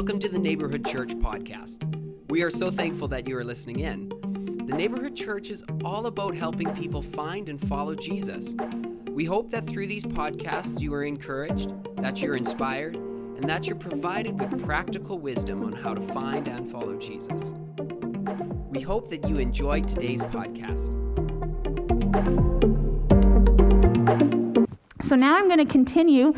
Welcome to the Neighborhood Church podcast. We are so thankful that you are listening in. The Neighborhood Church is all about helping people find and follow Jesus. We hope that through these podcasts you are encouraged, that you're inspired, and that you're provided with practical wisdom on how to find and follow Jesus. We hope that you enjoy today's podcast. So now I'm going to continue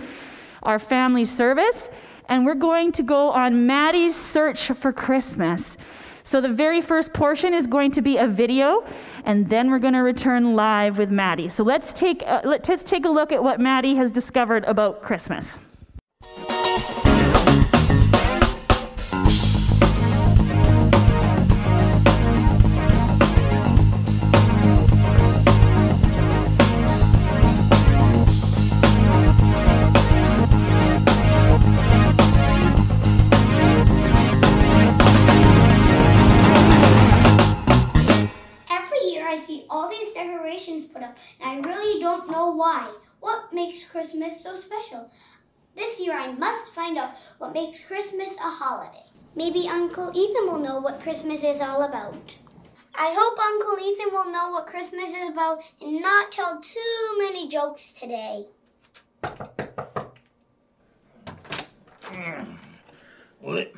our family service, and we're going to go on Madi's search for Christmas. So the very first portion is going to be a video, and then we're going to return live with Madi. So let's take a, let's take a look at what Madi has discovered about Christmas. Christmas so special? This year I must find out what makes Christmas a holiday. Maybe Uncle Ethan will know what Christmas is all about. I hope Uncle Ethan will know what Christmas is about and not tell too many jokes today. Hmm. What?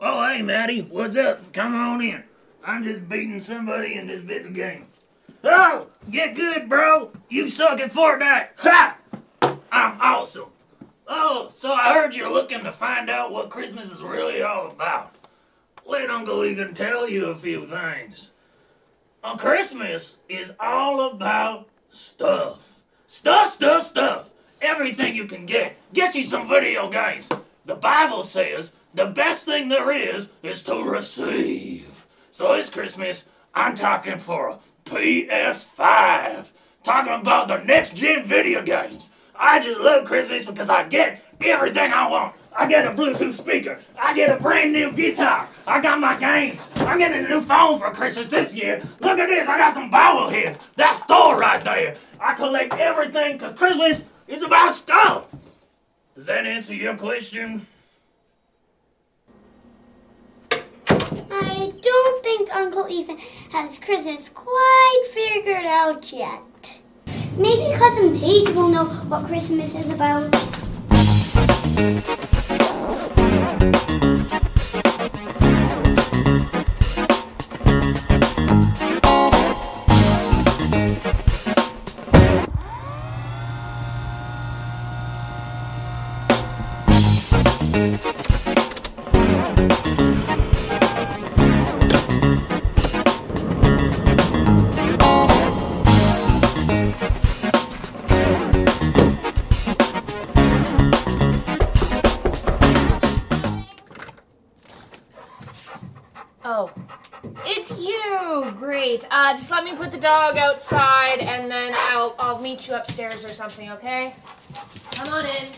Oh, hey, Madi, what's up? Come on in. I'm just beating somebody in this bit of game. Oh, get good, bro. You suck at Fortnite. Ha! I'm awesome. Oh, so I heard you're looking to find out what Christmas is really all about. Let Uncle Ethan tell you a few things. On Christmas is all about stuff. Stuff, stuff, stuff. Everything you can get. Get you some video games. The Bible says the best thing there is is to receive. So this Christmas, I'm talking for a PS5. Talking about the next gen video games. I just love Christmas because I get everything I want. I get a Bluetooth speaker. I get a brand new guitar. I got my games. I'm getting a new phone for Christmas this year. Look at this. I got some bobbleheads. That's Thor right there. I collect everything because Christmas is about stuff. Does that answer your question? I don't think Uncle Ethan has Christmas quite figured out yet. Maybe Cousin Paige will know what Christmas is about. Put the dog outside, and then I'll I'll meet you upstairs or something. Okay? Come on in.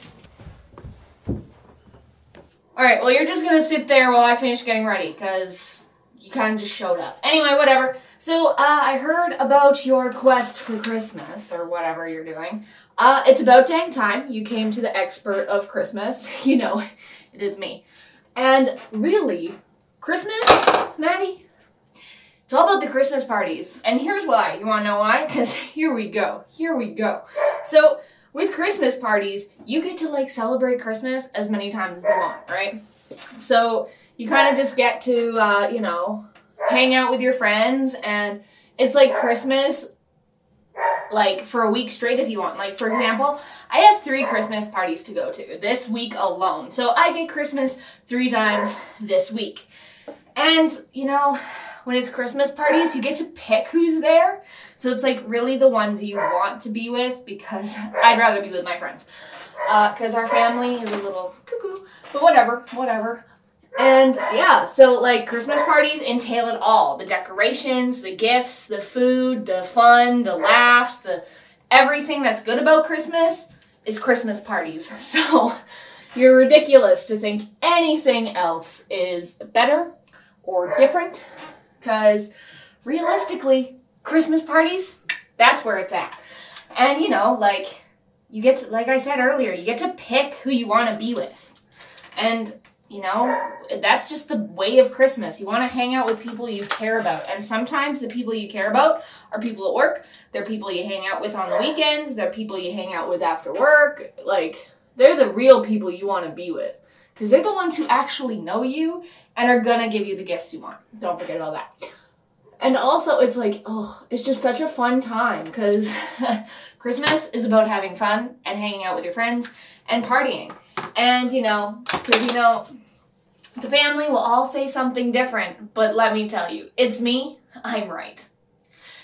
All right. Well, you're just gonna sit there while I finish getting ready, cause you kind of just showed up. Anyway, whatever. So uh, I heard about your quest for Christmas or whatever you're doing. Uh, it's about dang time you came to the expert of Christmas. You know, it is me. And really, Christmas, Madi? It's all about the Christmas parties. And here's why. You wanna know why? Because here we go. Here we go. So, with Christmas parties, you get to like celebrate Christmas as many times as you want, right? So, you kind of just get to, uh, you know, hang out with your friends, and it's like Christmas like for a week straight if you want. Like for example, I have three Christmas parties to go to this week alone. So I get Christmas three times this week. And you know, when it's Christmas parties, you get to pick who's there. So it's like really the ones you want to be with because I'd rather be with my friends. Uh, because our family is a little cuckoo. But whatever, whatever. And yeah, so like Christmas parties entail it all the decorations, the gifts, the food, the fun, the laughs, the everything that's good about Christmas is Christmas parties. So you're ridiculous to think anything else is better or different because realistically, Christmas parties, that's where it's at. And you know, like you get to, like I said earlier, you get to pick who you want to be with. And you know, that's just the way of Christmas. You want to hang out with people you care about. And sometimes the people you care about are people at work. They're people you hang out with on the weekends. They're people you hang out with after work. Like, they're the real people you want to be with. Because they're the ones who actually know you and are to give you the gifts you want. Don't forget about that. And also, it's like, oh, it's just such a fun time because Christmas is about having fun and hanging out with your friends and partying. And, you know, because, you know, the family will all say something different, but let me tell you, it's me, I'm right.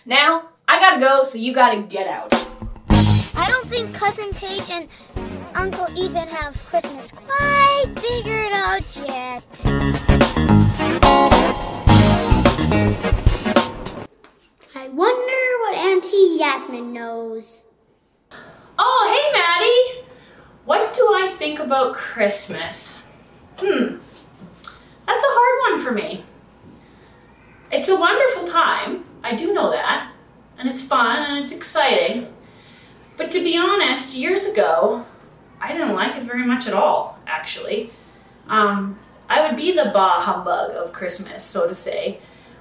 Now, I gotta go, so you gotta get out. I don't think Cousin Paige and Uncle Ethan have Christmas quite figured out yet. I wonder what Auntie Yasmin knows. Oh, hey, Madi. What do I think about Christmas? Hmm. That's a hard one for me. It's a wonderful time. I do know that. And it's fun and it's exciting. But to be honest, years ago, I didn't like it very much at all, actually. Um, I would be the bah humbug of Christmas, so to say.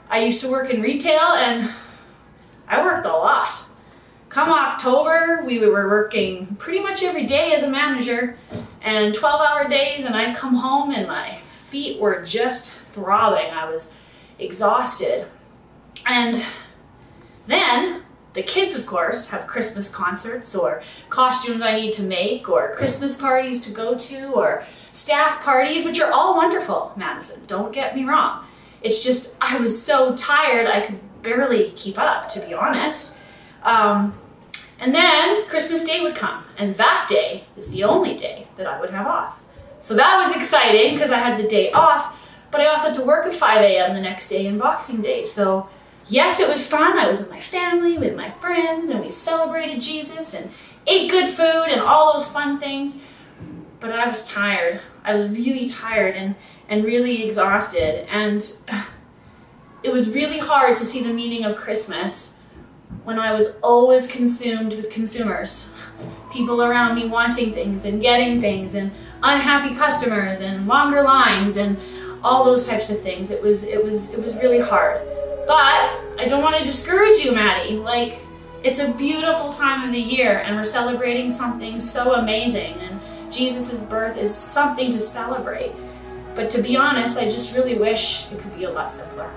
I used to work in retail and I worked a lot. Come October, we were working pretty much every day as a manager and 12 hour days, and I'd come home and my feet were just throbbing. I was exhausted. And then the kids, of course, have Christmas concerts or costumes I need to make or Christmas parties to go to or staff parties, which are all wonderful, Madison. Don't get me wrong. It's just, I was so tired, I could barely keep up, to be honest. Um, and then Christmas Day would come, and that day is the only day that I would have off. So that was exciting because I had the day off, but I also had to work at 5 a.m. the next day in Boxing Day. So, yes, it was fun. I was with my family, with my friends, and we celebrated Jesus and ate good food and all those fun things. But I was tired. I was really tired and, and really exhausted. And it was really hard to see the meaning of Christmas when I was always consumed with consumers. People around me wanting things and getting things and unhappy customers and longer lines and all those types of things. It was it was it was really hard. But I don't want to discourage you, Madi. Like it's a beautiful time of the year and we're celebrating something so amazing and Jesus' birth is something to celebrate. But to be honest, I just really wish it could be a lot simpler.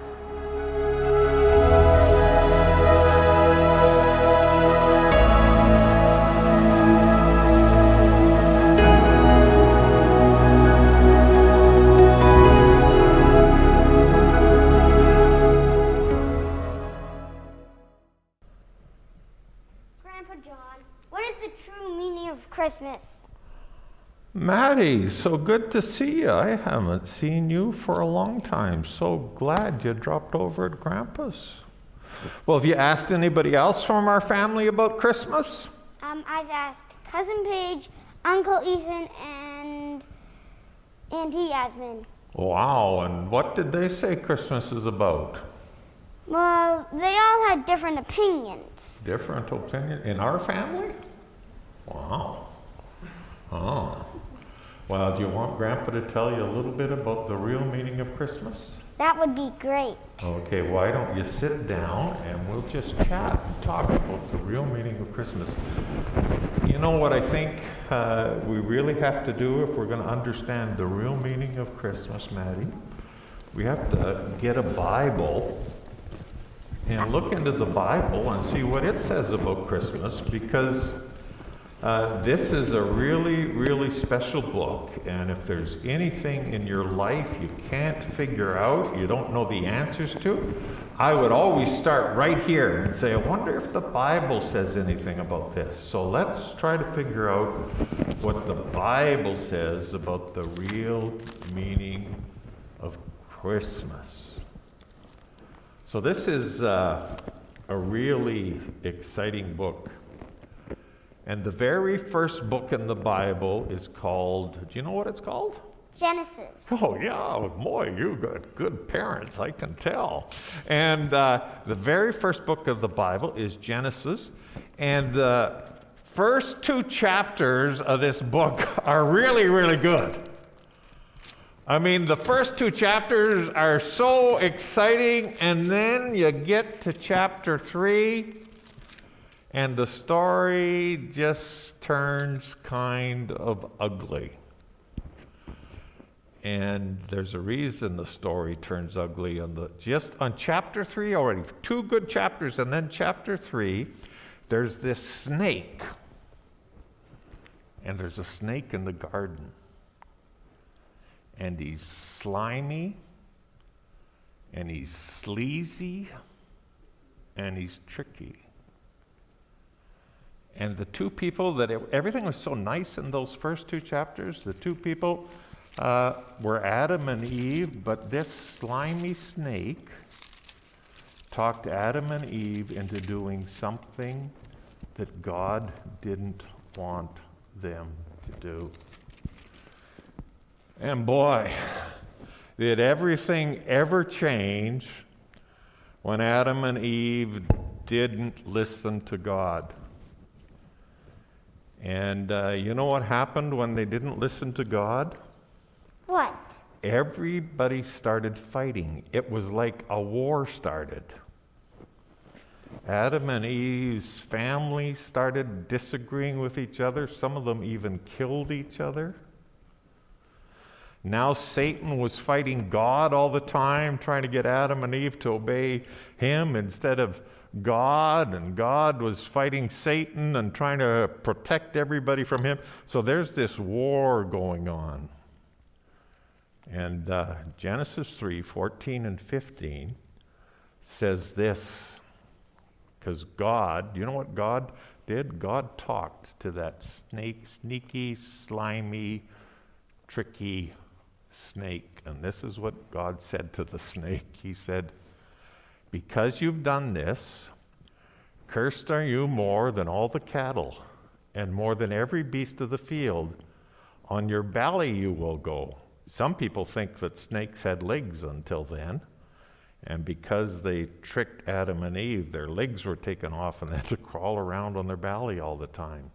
Madi, so good to see you. I haven't seen you for a long time. So glad you dropped over at Grandpa's. Well, have you asked anybody else from our family about Christmas? Um, I've asked Cousin Paige, Uncle Ethan, and Auntie Yasmin. Wow, and what did they say Christmas is about? Well, they all had different opinions. Different opinion in our family? Wow. Oh. Well, do you want Grandpa to tell you a little bit about the real meaning of Christmas? That would be great. Okay, why don't you sit down and we'll just chat and talk about the real meaning of Christmas. You know what I think uh, we really have to do if we're going to understand the real meaning of Christmas, Madi? We have to get a Bible and look into the Bible and see what it says about Christmas because uh, this is a really, really special book. And if there's anything in your life you can't figure out, you don't know the answers to, I would always start right here and say, I wonder if the Bible says anything about this. So let's try to figure out what the Bible says about the real meaning of Christmas. So, this is uh, a really exciting book. And the very first book in the Bible is called, do you know what it's called? Genesis. Oh, yeah, boy, you got good parents, I can tell. And uh, the very first book of the Bible is Genesis. And the first two chapters of this book are really, really good. I mean, the first two chapters are so exciting, and then you get to chapter three, and the story just turns kind of ugly. And there's a reason the story turns ugly on the just on chapter three already. Two good chapters, and then chapter three, there's this snake. And there's a snake in the garden and he's slimy, and he's sleazy, and he's tricky. And the two people that it, everything was so nice in those first two chapters, the two people uh, were Adam and Eve, but this slimy snake talked Adam and Eve into doing something that God didn't want them to do. And boy, did everything ever change when Adam and Eve didn't listen to God. And uh, you know what happened when they didn't listen to God? What? Everybody started fighting. It was like a war started. Adam and Eve's families started disagreeing with each other. Some of them even killed each other. Now Satan was fighting God all the time, trying to get Adam and Eve to obey him instead of God, and God was fighting Satan and trying to protect everybody from him. So there's this war going on. And uh, Genesis 3 14 and 15 says this because God, you know what God did? God talked to that snake, sneaky, slimy, tricky snake. And this is what God said to the snake He said, Because you've done this, cursed are you more than all the cattle, and more than every beast of the field. On your belly you will go. Some people think that snakes had legs until then. And because they tricked Adam and Eve, their legs were taken off and they had to crawl around on their belly all the time.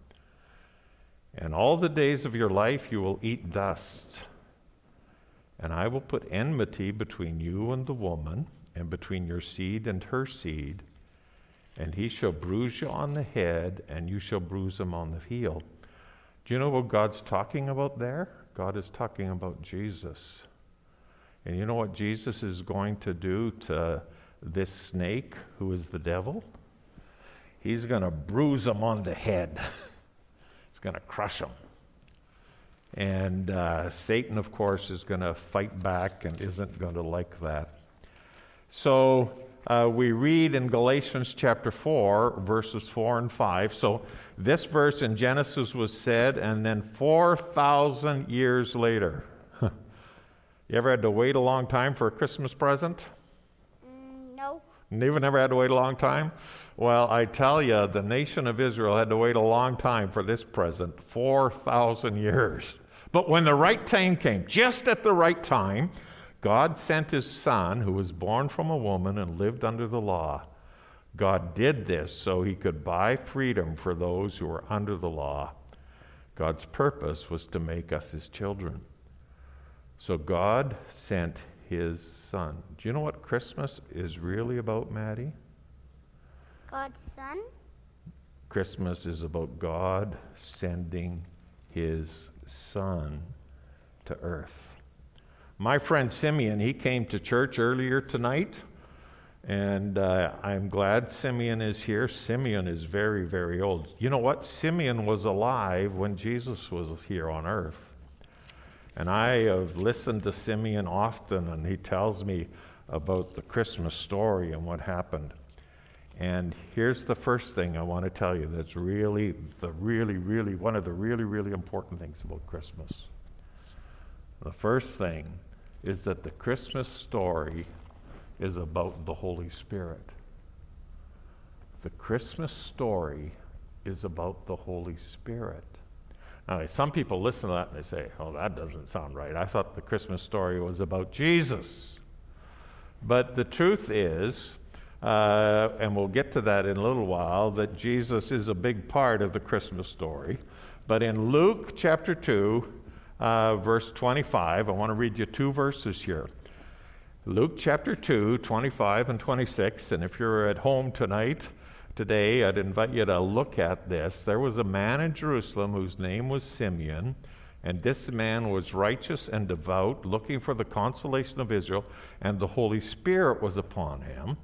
And all the days of your life you will eat dust. And I will put enmity between you and the woman, and between your seed and her seed. And he shall bruise you on the head, and you shall bruise him on the heel. Do you know what God's talking about there? God is talking about Jesus. And you know what Jesus is going to do to this snake, who is the devil? He's going to bruise him on the head, he's going to crush him. And uh, Satan, of course, is going to fight back and isn't going to like that. So uh, we read in Galatians chapter 4, verses 4 and 5. So this verse in Genesis was said, and then 4,000 years later. you ever had to wait a long time for a Christmas present? Mm, no. Never, never had to wait a long time? Well, I tell you, the nation of Israel had to wait a long time for this present 4,000 years. But when the right time came, just at the right time, God sent his son, who was born from a woman and lived under the law. God did this so he could buy freedom for those who were under the law. God's purpose was to make us his children. So God sent his son. Do you know what Christmas is really about, Madi? God's son? Christmas is about God sending his son to earth. My friend Simeon, he came to church earlier tonight, and uh, I'm glad Simeon is here. Simeon is very, very old. You know what? Simeon was alive when Jesus was here on earth. And I have listened to Simeon often, and he tells me about the Christmas story and what happened. And here's the first thing I want to tell you that's really, the really, really, one of the really, really important things about Christmas. The first thing is that the Christmas story is about the Holy Spirit. The Christmas story is about the Holy Spirit. Now, some people listen to that and they say, oh, that doesn't sound right. I thought the Christmas story was about Jesus. But the truth is, uh, and we'll get to that in a little while, that Jesus is a big part of the Christmas story. But in Luke chapter 2, uh, verse 25. I want to read you two verses here. Luke chapter 2, 25 and 26. And if you're at home tonight, today, I'd invite you to look at this. There was a man in Jerusalem whose name was Simeon, and this man was righteous and devout, looking for the consolation of Israel, and the Holy Spirit was upon him.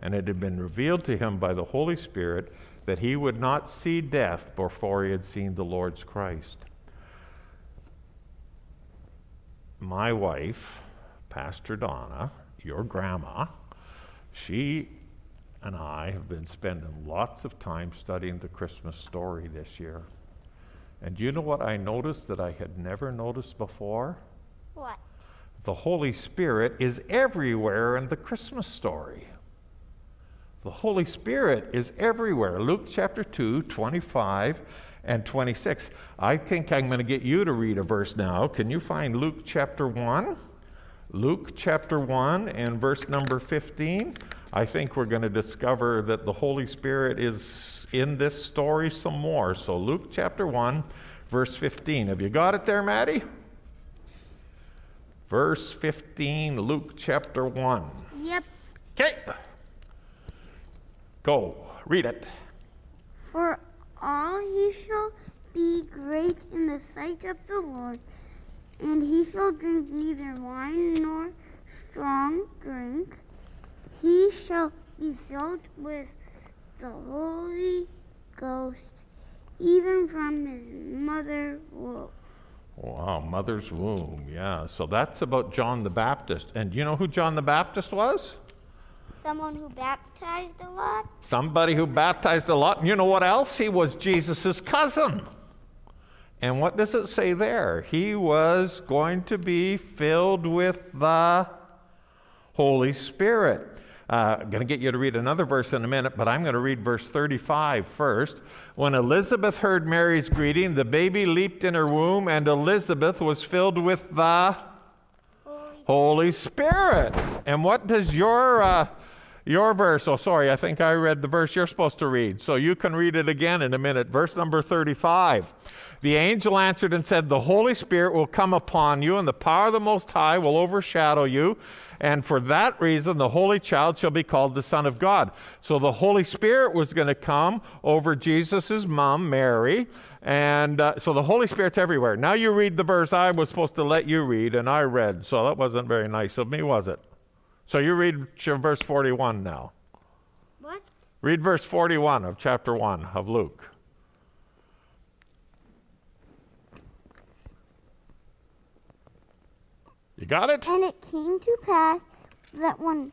And it had been revealed to him by the Holy Spirit that he would not see death before he had seen the Lord's Christ. My wife, Pastor Donna, your grandma, she and I have been spending lots of time studying the Christmas story this year. And do you know what I noticed that I had never noticed before? What? The Holy Spirit is everywhere in the Christmas story. The Holy Spirit is everywhere. Luke chapter 2, 25 and 26. I think I'm going to get you to read a verse now. Can you find Luke chapter 1? Luke chapter 1 and verse number 15. I think we're going to discover that the Holy Spirit is in this story some more. So, Luke chapter 1, verse 15. Have you got it there, Madi? Verse 15, Luke chapter 1. Yep. Okay. Go. Read it. For all he shall be great in the sight of the Lord, and he shall drink neither wine nor strong drink. He shall be filled with the Holy Ghost, even from his mother womb. Wow, mother's womb. Yeah. So that's about John the Baptist. And you know who John the Baptist was? Someone who baptized a lot? Somebody who baptized a lot. You know what else? He was Jesus' cousin. And what does it say there? He was going to be filled with the Holy Spirit. Uh, I'm going to get you to read another verse in a minute, but I'm going to read verse 35 first. When Elizabeth heard Mary's greeting, the baby leaped in her womb, and Elizabeth was filled with the Holy Spirit. And what does your uh, your verse? Oh, sorry, I think I read the verse you're supposed to read. So you can read it again in a minute. Verse number 35. The angel answered and said, The Holy Spirit will come upon you, and the power of the Most High will overshadow you. And for that reason, the Holy Child shall be called the Son of God. So the Holy Spirit was going to come over Jesus' mom, Mary. And uh, so the Holy Spirit's everywhere. Now you read the verse I was supposed to let you read, and I read. So that wasn't very nice of me, was it? So you read verse 41 now. What? Read verse 41 of chapter 1 of Luke. You got it? And it came to pass that when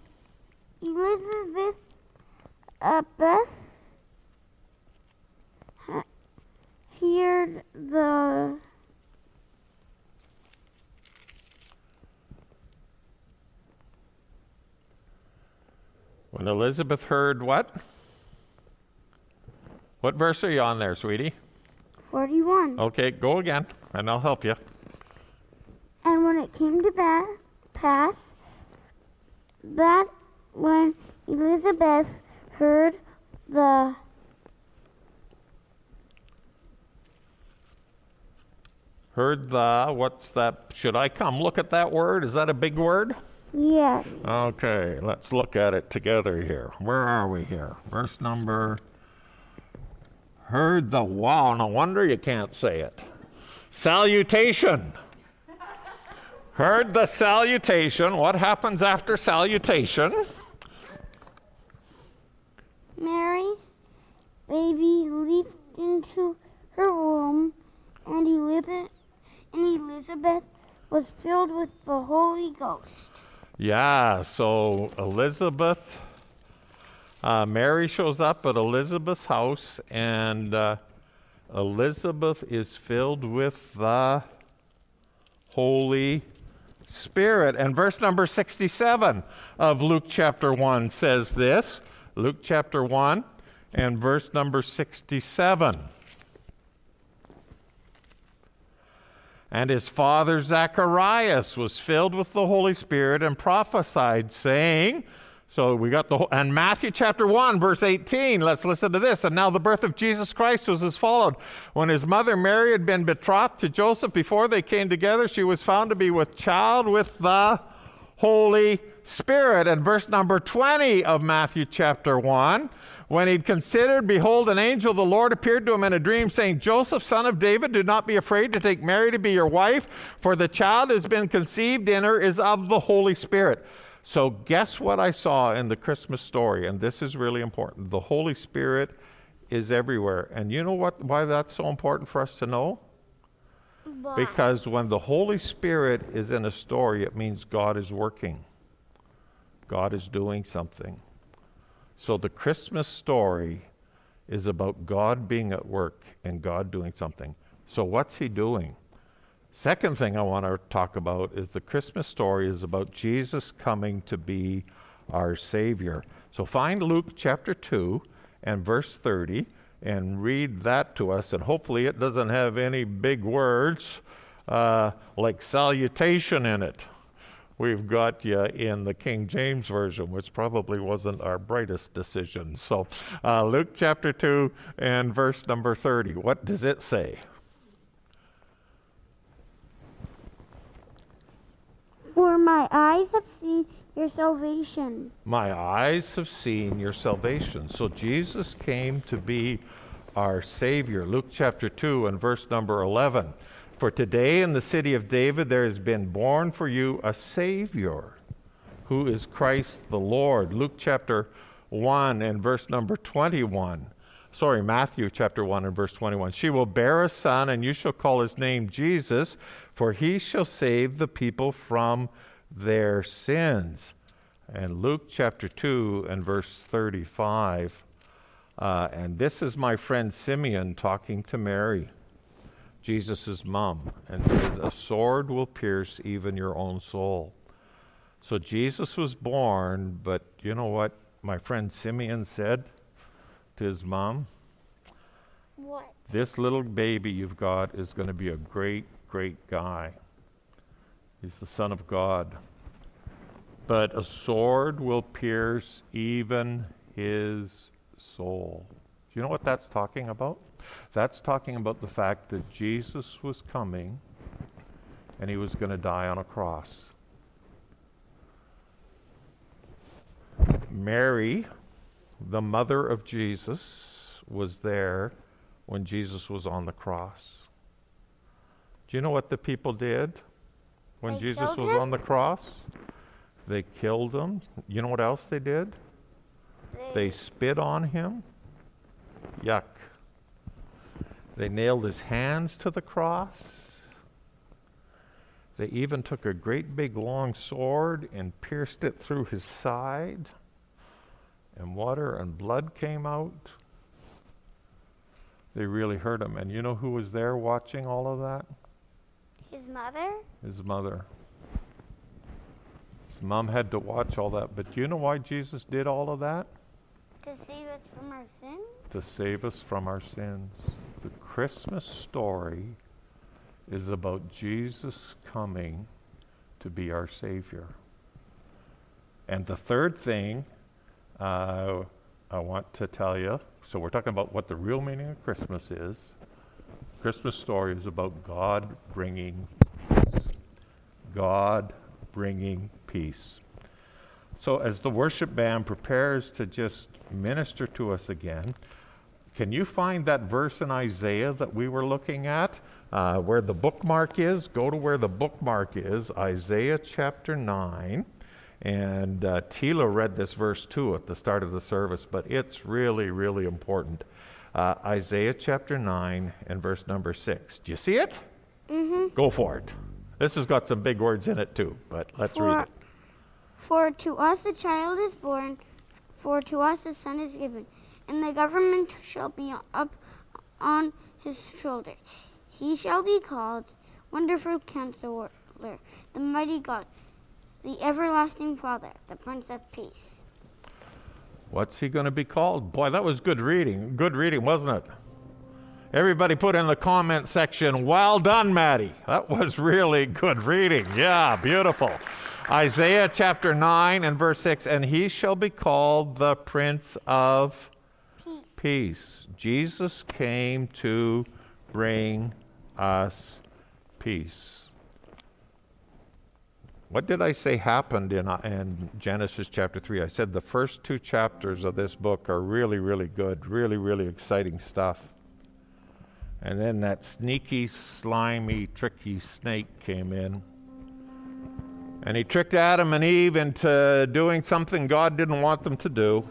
Elizabeth uh, Beth heard the When Elizabeth heard what? What verse are you on there, sweetie? 41. Okay, go again, and I'll help you. And when it came to ba- pass that when Elizabeth heard the Heard the, what's that? Should I come look at that word? Is that a big word? Yes, Okay, let's look at it together here. Where are we here? Verse number. Heard the, wow, no wonder you can't say it. Salutation. Heard the salutation. What happens after salutation? Mary's baby leaped into her womb, and Elizabeth, and Elizabeth was filled with the Holy Ghost. Yeah, so Elizabeth, uh, Mary shows up at Elizabeth's house, and uh, Elizabeth is filled with the Holy Spirit. And verse number 67 of Luke chapter 1 says this Luke chapter 1 and verse number 67. And his father Zacharias was filled with the Holy Spirit and prophesied, saying, So we got the whole, and Matthew chapter 1, verse 18. Let's listen to this. And now the birth of Jesus Christ was as followed. When his mother Mary had been betrothed to Joseph, before they came together, she was found to be with child with the Holy Spirit. And verse number 20 of Matthew chapter 1. When he'd considered, behold, an angel of the Lord appeared to him in a dream, saying, Joseph, son of David, do not be afraid to take Mary to be your wife, for the child has been conceived in her is of the Holy Spirit. So, guess what I saw in the Christmas story? And this is really important. The Holy Spirit is everywhere. And you know what, why that's so important for us to know? Because when the Holy Spirit is in a story, it means God is working, God is doing something. So, the Christmas story is about God being at work and God doing something. So, what's He doing? Second thing I want to talk about is the Christmas story is about Jesus coming to be our Savior. So find Luke chapter 2 and verse 30 and read that to us, and hopefully it doesn't have any big words uh, like salutation in it. We've got you in the King James Version, which probably wasn't our brightest decision. So, uh, Luke chapter 2 and verse number 30. What does it say? For my eyes have seen your salvation. My eyes have seen your salvation. So Jesus came to be our Savior. Luke chapter 2 and verse number 11. For today in the city of David there has been born for you a Savior, who is Christ the Lord. Luke chapter 1 and verse number 21. Sorry, Matthew chapter 1 and verse 21. She will bear a son, and you shall call his name Jesus, for he shall save the people from their sins. And Luke chapter 2 and verse 35. Uh, and this is my friend Simeon talking to Mary, Jesus' mom, and says, A sword will pierce even your own soul. So Jesus was born, but you know what my friend Simeon said? to his mom, What? This little baby you've got is going to be a great, great guy. He's the Son of God. But a sword will pierce even his soul. Do you know what that's talking about? That's talking about the fact that Jesus was coming and he was going to die on a cross. Mary the mother of Jesus was there when Jesus was on the cross. Do you know what the people did when They Jesus was him? on the cross? They killed him. You know what else they did? They spit on him. Yuck. They nailed his hands to the cross. They even took a great big long sword and pierced it through his side and water and blood came out. They really hurt him. And you know who was there watching all of that? His mother? His mother. His mom had to watch all that. But do you know why Jesus did all of that? To save us from our sins? To save us from our sins. Christmas story is about Jesus coming to be our Savior. And the third thing uh, I want to tell you so, we're talking about what the real meaning of Christmas is. Christmas story is about God bringing peace. God bringing peace. So, as the worship band prepares to just minister to us again, can you find that verse in Isaiah that we were looking at? Uh, where the bookmark is, go to where the bookmark is, Isaiah chapter 9. And uh, Tila read this verse too at the start of the service, but it's really, really important. Uh, Isaiah chapter 9 and verse number 6. Do you see it? Mm-hmm. Go for it. This has got some big words in it too, but let's For- read it. For to us a child is born, for to us a son is given, and the government shall be up on his shoulder. He shall be called Wonderful Counselor, the Mighty God, the Everlasting Father, the Prince of Peace. What's he going to be called? Boy, that was good reading. Good reading, wasn't it? Everybody put in the comment section, well done, Madi. That was really good reading. Yeah, beautiful. Isaiah chapter 9 and verse 6 And he shall be called the Prince of Peace. Jesus came to bring us peace. What did I say happened in, uh, in Genesis chapter 3? I said the first two chapters of this book are really, really good, really, really exciting stuff. And then that sneaky, slimy, tricky snake came in. And he tricked Adam and Eve into doing something God didn't want them to do.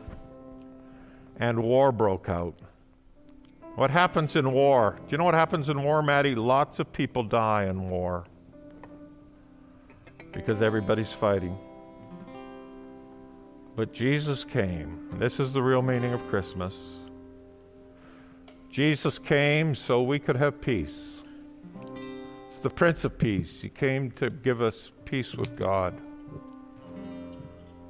And war broke out. What happens in war? Do you know what happens in war, Madi? Lots of people die in war because everybody's fighting. But Jesus came. This is the real meaning of Christmas. Jesus came so we could have peace. It's the Prince of Peace. He came to give us peace with God.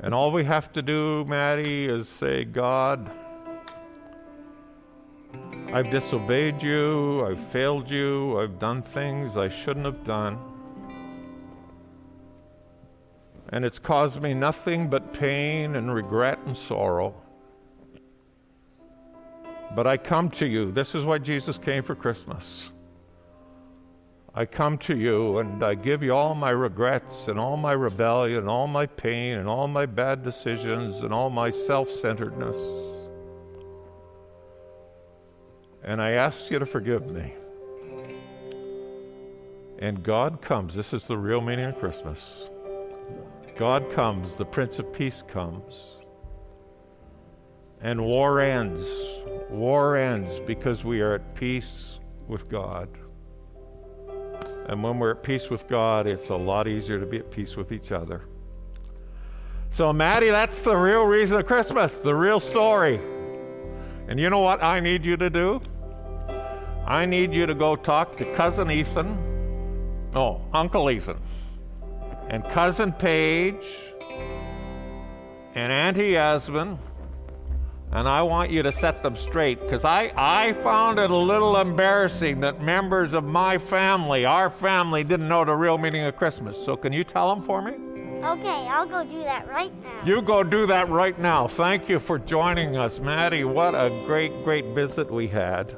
And all we have to do, Madi, is say, God, I've disobeyed you, I've failed you, I've done things I shouldn't have done. And it's caused me nothing but pain and regret and sorrow. But I come to you. This is why Jesus came for Christmas. I come to you and I give you all my regrets and all my rebellion and all my pain and all my bad decisions and all my self centeredness. And I ask you to forgive me. And God comes. This is the real meaning of Christmas. God comes, the Prince of Peace comes. And war ends. War ends because we are at peace with God. And when we're at peace with God, it's a lot easier to be at peace with each other. So, Madi, that's the real reason of Christmas, the real story. And you know what I need you to do? I need you to go talk to cousin Ethan, no, Uncle Ethan, and cousin Paige, and Auntie Yasmin, and I want you to set them straight because I, I found it a little embarrassing that members of my family, our family, didn't know the real meaning of Christmas. So, can you tell them for me? Okay, I'll go do that right now. You go do that right now. Thank you for joining us, Madi. What a great, great visit we had.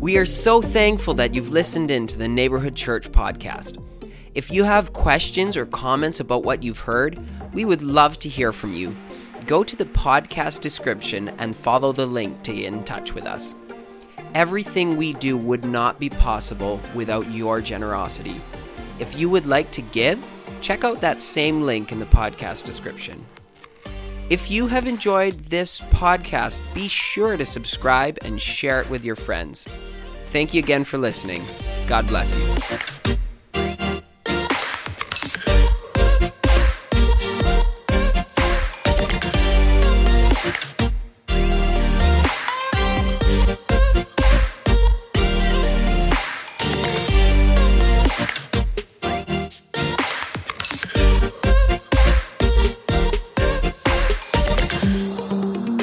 We are so thankful that you've listened in to the Neighborhood Church podcast. If you have questions or comments about what you've heard, we would love to hear from you. Go to the podcast description and follow the link to get in touch with us. Everything we do would not be possible without your generosity. If you would like to give, check out that same link in the podcast description. If you have enjoyed this podcast, be sure to subscribe and share it with your friends. Thank you again for listening. God bless you.